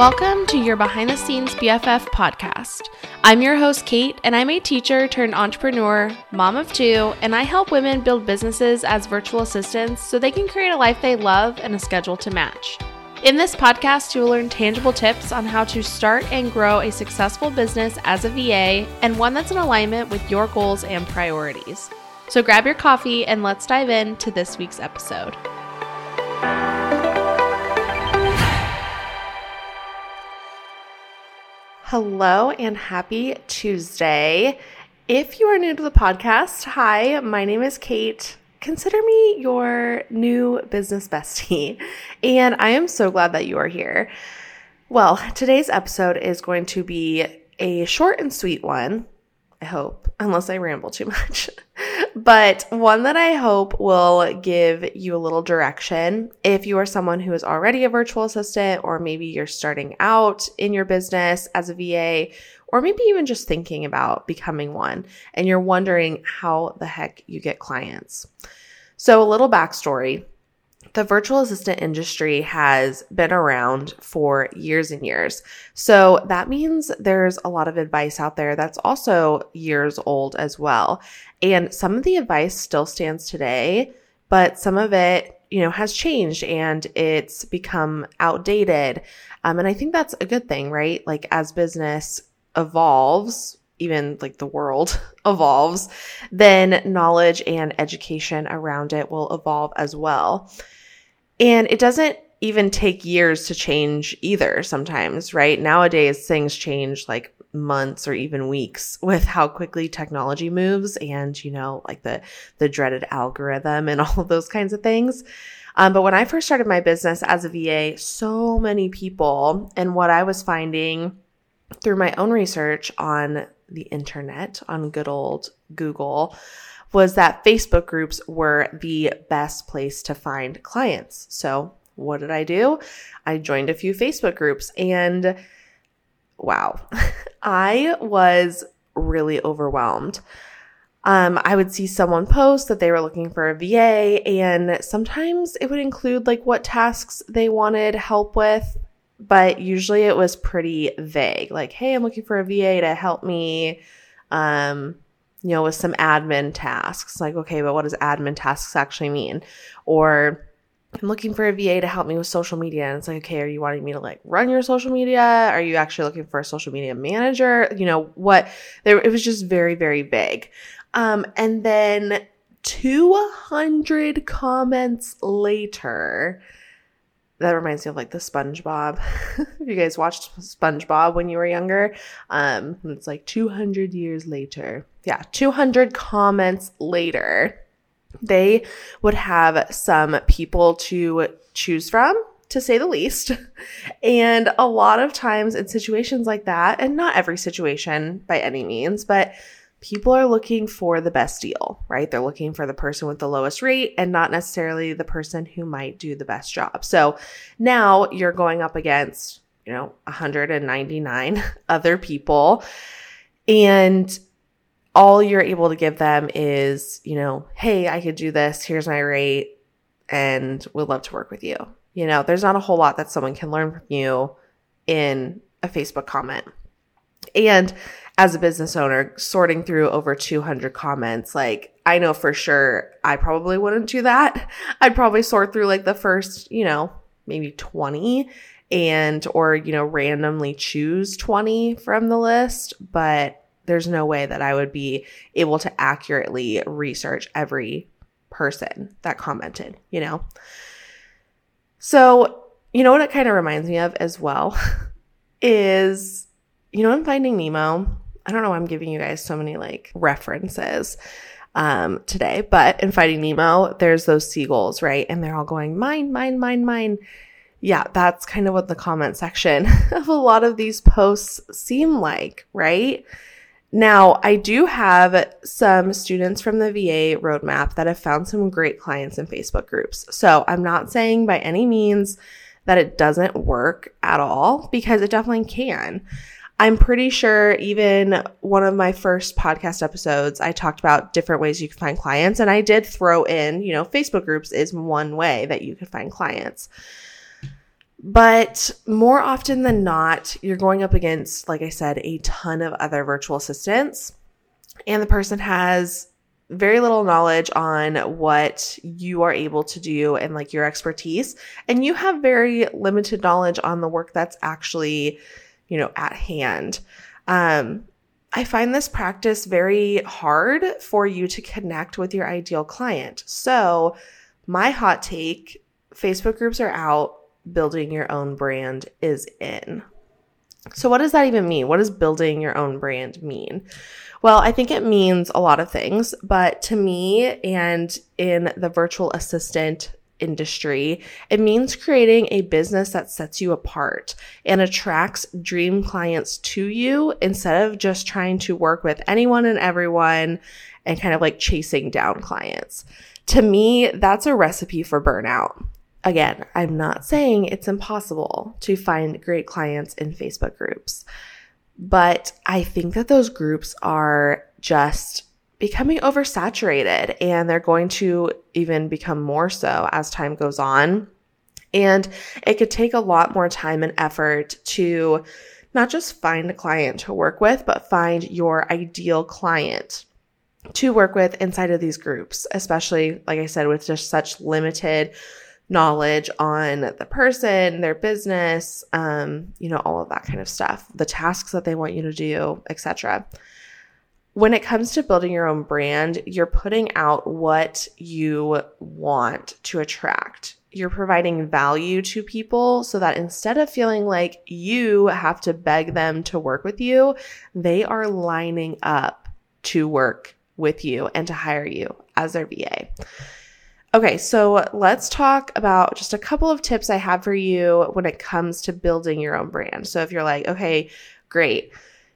Welcome to your behind the scenes BFF podcast. I'm your host, Kate, and I'm a teacher turned entrepreneur, mom of two, and I help women build businesses as virtual assistants so they can create a life they love and a schedule to match. In this podcast, you will learn tangible tips on how to start and grow a successful business as a VA and one that's in alignment with your goals and priorities. So grab your coffee and let's dive into this week's episode. Hello and happy Tuesday. If you are new to the podcast, hi, my name is Kate. Consider me your new business bestie, and I am so glad that you are here. Well, today's episode is going to be a short and sweet one. I hope, unless I ramble too much. But one that I hope will give you a little direction if you are someone who is already a virtual assistant, or maybe you're starting out in your business as a VA, or maybe even just thinking about becoming one and you're wondering how the heck you get clients. So, a little backstory the virtual assistant industry has been around for years and years. So that means there's a lot of advice out there that's also years old as well. And some of the advice still stands today, but some of it, you know, has changed and it's become outdated. Um, and I think that's a good thing, right? Like as business evolves, even like the world evolves, then knowledge and education around it will evolve as well. And it doesn't even take years to change either sometimes, right? Nowadays, things change like months or even weeks with how quickly technology moves and, you know, like the, the dreaded algorithm and all of those kinds of things. Um, but when I first started my business as a VA, so many people and what I was finding through my own research on the internet, on good old Google, was that Facebook groups were the best place to find clients. So, what did I do? I joined a few Facebook groups and wow, I was really overwhelmed. Um, I would see someone post that they were looking for a VA, and sometimes it would include like what tasks they wanted help with, but usually it was pretty vague. Like, hey, I'm looking for a VA to help me, um, you know, with some admin tasks. Like, okay, but what does admin tasks actually mean? Or I'm looking for a VA to help me with social media. And it's like, okay, are you wanting me to like run your social media? Are you actually looking for a social media manager? You know, what there it was just very, very big. Um, and then 200 comments later, that reminds me of like the SpongeBob. if you guys watched SpongeBob when you were younger, um, it's like 200 years later. Yeah, 200 comments later, they would have some people to choose from, to say the least. And a lot of times in situations like that, and not every situation by any means, but people are looking for the best deal, right? They're looking for the person with the lowest rate and not necessarily the person who might do the best job. So now you're going up against, you know, 199 other people and all you're able to give them is, you know, hey, I could do this. Here's my rate and would love to work with you. You know, there's not a whole lot that someone can learn from you in a Facebook comment. And as a business owner, sorting through over 200 comments, like I know for sure I probably wouldn't do that. I'd probably sort through like the first, you know, maybe 20 and or you know randomly choose 20 from the list, but there's no way that I would be able to accurately research every person that commented, you know. So, you know what it kind of reminds me of as well is you know in Finding Nemo, I don't know why I'm giving you guys so many like references um, today, but in Finding Nemo, there's those seagulls, right? And they're all going, mine, mine, mine, mine. Yeah, that's kind of what the comment section of a lot of these posts seem like, right? Now, I do have some students from the VA roadmap that have found some great clients in Facebook groups. So I'm not saying by any means that it doesn't work at all because it definitely can. I'm pretty sure even one of my first podcast episodes, I talked about different ways you can find clients. And I did throw in, you know, Facebook groups is one way that you can find clients. But more often than not, you're going up against, like I said, a ton of other virtual assistants, and the person has very little knowledge on what you are able to do and like your expertise. And you have very limited knowledge on the work that's actually, you know, at hand. Um, I find this practice very hard for you to connect with your ideal client. So, my hot take Facebook groups are out, building your own brand is in. So, what does that even mean? What does building your own brand mean? Well, I think it means a lot of things, but to me and in the virtual assistant industry, it means creating a business that sets you apart and attracts dream clients to you instead of just trying to work with anyone and everyone and kind of like chasing down clients. To me, that's a recipe for burnout. Again, I'm not saying it's impossible to find great clients in Facebook groups, but I think that those groups are just becoming oversaturated and they're going to even become more so as time goes on. And it could take a lot more time and effort to not just find a client to work with, but find your ideal client to work with inside of these groups, especially, like I said, with just such limited knowledge on the person, their business, um, you know, all of that kind of stuff, the tasks that they want you to do, etc when it comes to building your own brand, you're putting out what you want to attract. You're providing value to people so that instead of feeling like you have to beg them to work with you, they are lining up to work with you and to hire you as their VA. Okay, so let's talk about just a couple of tips I have for you when it comes to building your own brand. So if you're like, okay, great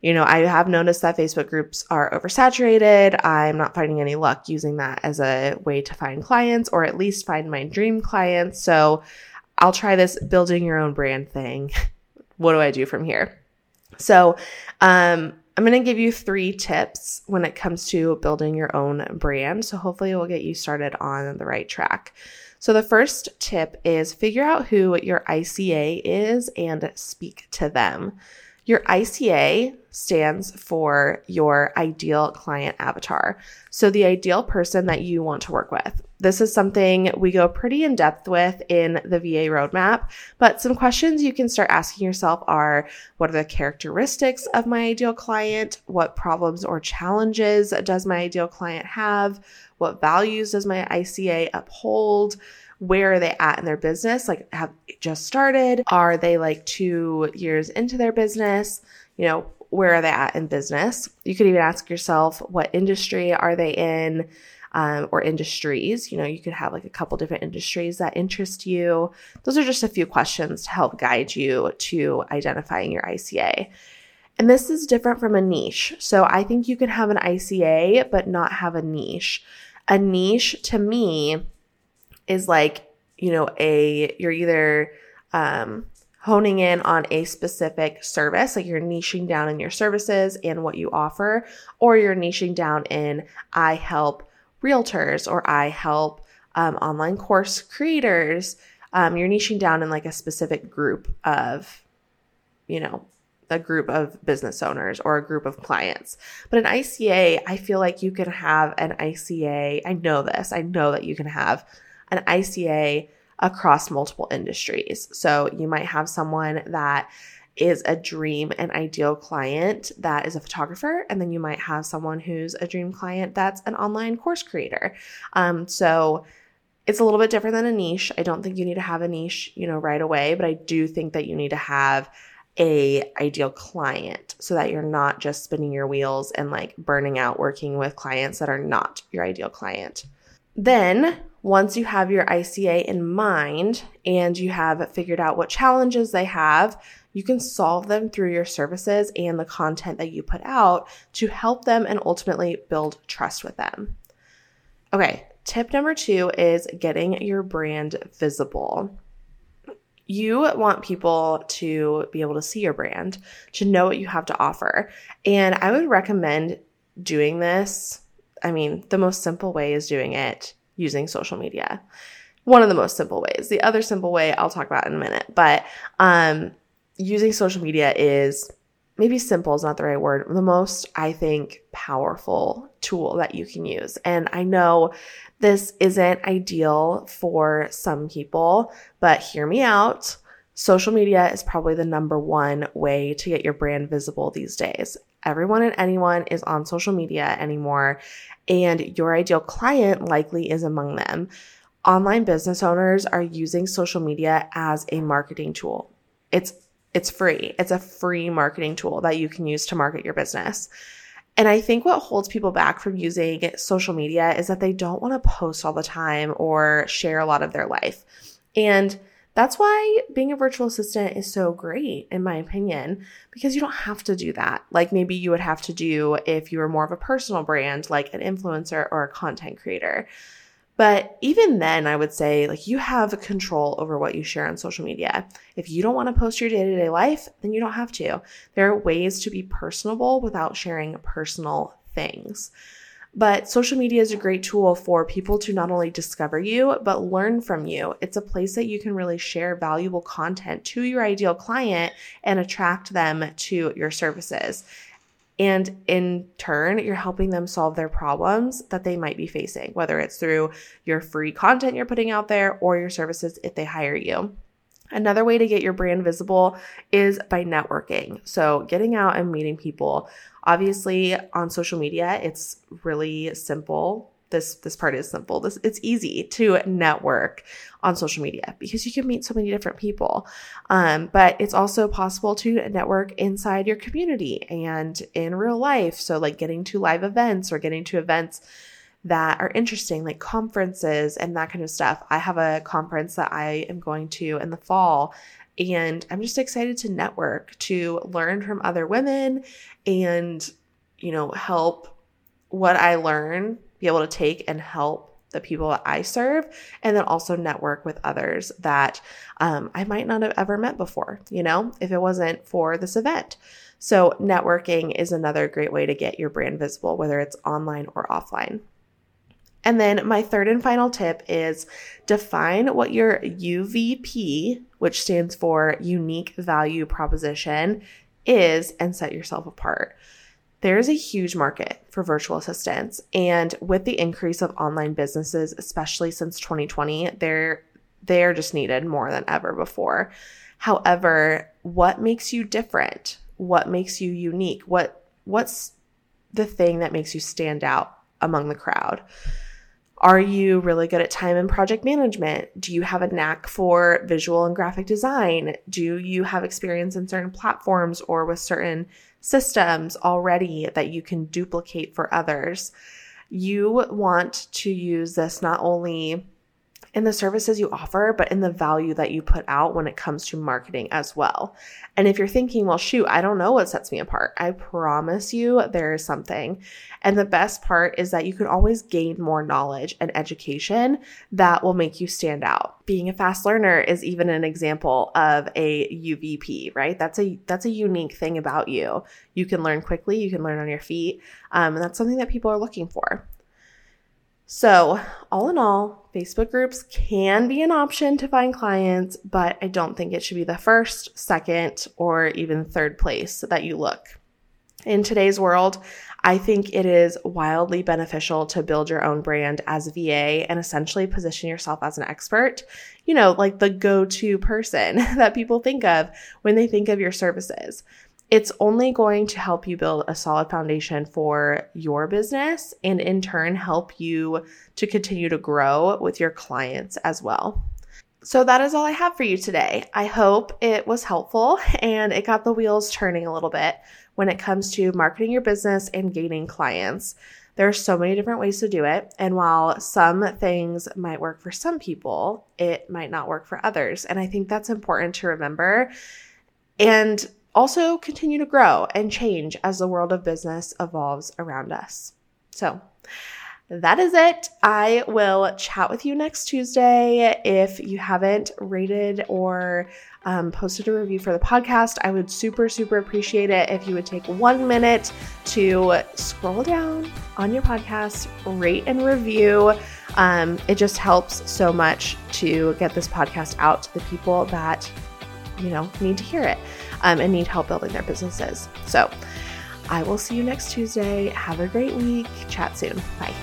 you know, I have noticed that Facebook groups are oversaturated. I'm not finding any luck using that as a way to find clients or at least find my dream clients. So I'll try this building your own brand thing. what do I do from here? So, um, I'm going to give you three tips when it comes to building your own brand. So hopefully it will get you started on the right track. So the first tip is figure out who your ICA is and speak to them. Your ICA stands for your ideal client avatar. So, the ideal person that you want to work with. This is something we go pretty in depth with in the VA roadmap, but some questions you can start asking yourself are what are the characteristics of my ideal client? What problems or challenges does my ideal client have? What values does my ICA uphold? Where are they at in their business? Like, have just started? Are they like two years into their business? You know, where are they at in business? You could even ask yourself, what industry are they in? Um, or industries. You know, you could have like a couple different industries that interest you. Those are just a few questions to help guide you to identifying your ICA. And this is different from a niche. So I think you can have an ICA, but not have a niche. A niche to me is like, you know, a, you're either, um, honing in on a specific service, like you're niching down in your services and what you offer, or you're niching down in I help realtors or I help um, online course creators. Um, you're niching down in like a specific group of, you know, a group of business owners or a group of clients. But an ICA, I feel like you can have an ICA. I know this. I know that you can have an ICA across multiple industries. So you might have someone that is a dream and ideal client that is a photographer, and then you might have someone who's a dream client that's an online course creator. Um, so it's a little bit different than a niche. I don't think you need to have a niche, you know, right away, but I do think that you need to have a ideal client so that you're not just spinning your wheels and like burning out working with clients that are not your ideal client. Then, once you have your ICA in mind and you have figured out what challenges they have, you can solve them through your services and the content that you put out to help them and ultimately build trust with them. Okay, tip number two is getting your brand visible. You want people to be able to see your brand, to know what you have to offer. And I would recommend doing this I mean, the most simple way is doing it using social media. one of the most simple ways. The other simple way I'll talk about in a minute, but um, using social media is maybe simple is not the right word, the most, I think, powerful tool that you can use. And I know this isn't ideal for some people, but hear me out. Social media is probably the number one way to get your brand visible these days. Everyone and anyone is on social media anymore, and your ideal client likely is among them. Online business owners are using social media as a marketing tool. It's it's free. It's a free marketing tool that you can use to market your business. And I think what holds people back from using social media is that they don't want to post all the time or share a lot of their life. And that's why being a virtual assistant is so great, in my opinion, because you don't have to do that. Like maybe you would have to do if you were more of a personal brand, like an influencer or a content creator. But even then, I would say like you have control over what you share on social media. If you don't want to post your day to day life, then you don't have to. There are ways to be personable without sharing personal things. But social media is a great tool for people to not only discover you, but learn from you. It's a place that you can really share valuable content to your ideal client and attract them to your services. And in turn, you're helping them solve their problems that they might be facing, whether it's through your free content you're putting out there or your services if they hire you. Another way to get your brand visible is by networking. So, getting out and meeting people. Obviously, on social media, it's really simple. This this part is simple. This it's easy to network on social media because you can meet so many different people. Um, but it's also possible to network inside your community and in real life. So, like getting to live events or getting to events that are interesting, like conferences and that kind of stuff. I have a conference that I am going to in the fall, and I'm just excited to network, to learn from other women and, you know, help what I learn be able to take and help the people that I serve, and then also network with others that um, I might not have ever met before, you know, if it wasn't for this event. So, networking is another great way to get your brand visible, whether it's online or offline. And then my third and final tip is define what your UVP, which stands for unique value proposition, is and set yourself apart. There's a huge market for virtual assistants. And with the increase of online businesses, especially since 2020, they're they're just needed more than ever before. However, what makes you different? What makes you unique? What what's the thing that makes you stand out among the crowd? Are you really good at time and project management? Do you have a knack for visual and graphic design? Do you have experience in certain platforms or with certain systems already that you can duplicate for others? You want to use this not only in the services you offer, but in the value that you put out when it comes to marketing as well. And if you're thinking, well, shoot, I don't know what sets me apart, I promise you there is something. And the best part is that you can always gain more knowledge and education that will make you stand out. Being a fast learner is even an example of a UVP, right? That's a that's a unique thing about you. You can learn quickly, you can learn on your feet, um, and that's something that people are looking for. So, all in all, Facebook groups can be an option to find clients, but I don't think it should be the first, second, or even third place that you look. In today's world, I think it is wildly beneficial to build your own brand as a VA and essentially position yourself as an expert, you know, like the go to person that people think of when they think of your services it's only going to help you build a solid foundation for your business and in turn help you to continue to grow with your clients as well. So that is all I have for you today. I hope it was helpful and it got the wheels turning a little bit when it comes to marketing your business and gaining clients. There are so many different ways to do it. And while some things might work for some people, it might not work for others. And I think that's important to remember. And also continue to grow and change as the world of business evolves around us. So, that is it. I will chat with you next Tuesday. If you haven't rated or um, posted a review for the podcast, I would super, super appreciate it if you would take one minute to scroll down on your podcast, rate and review. Um, it just helps so much to get this podcast out to the people that, you know, need to hear it um, and need help building their businesses. So I will see you next Tuesday. Have a great week. Chat soon. Bye.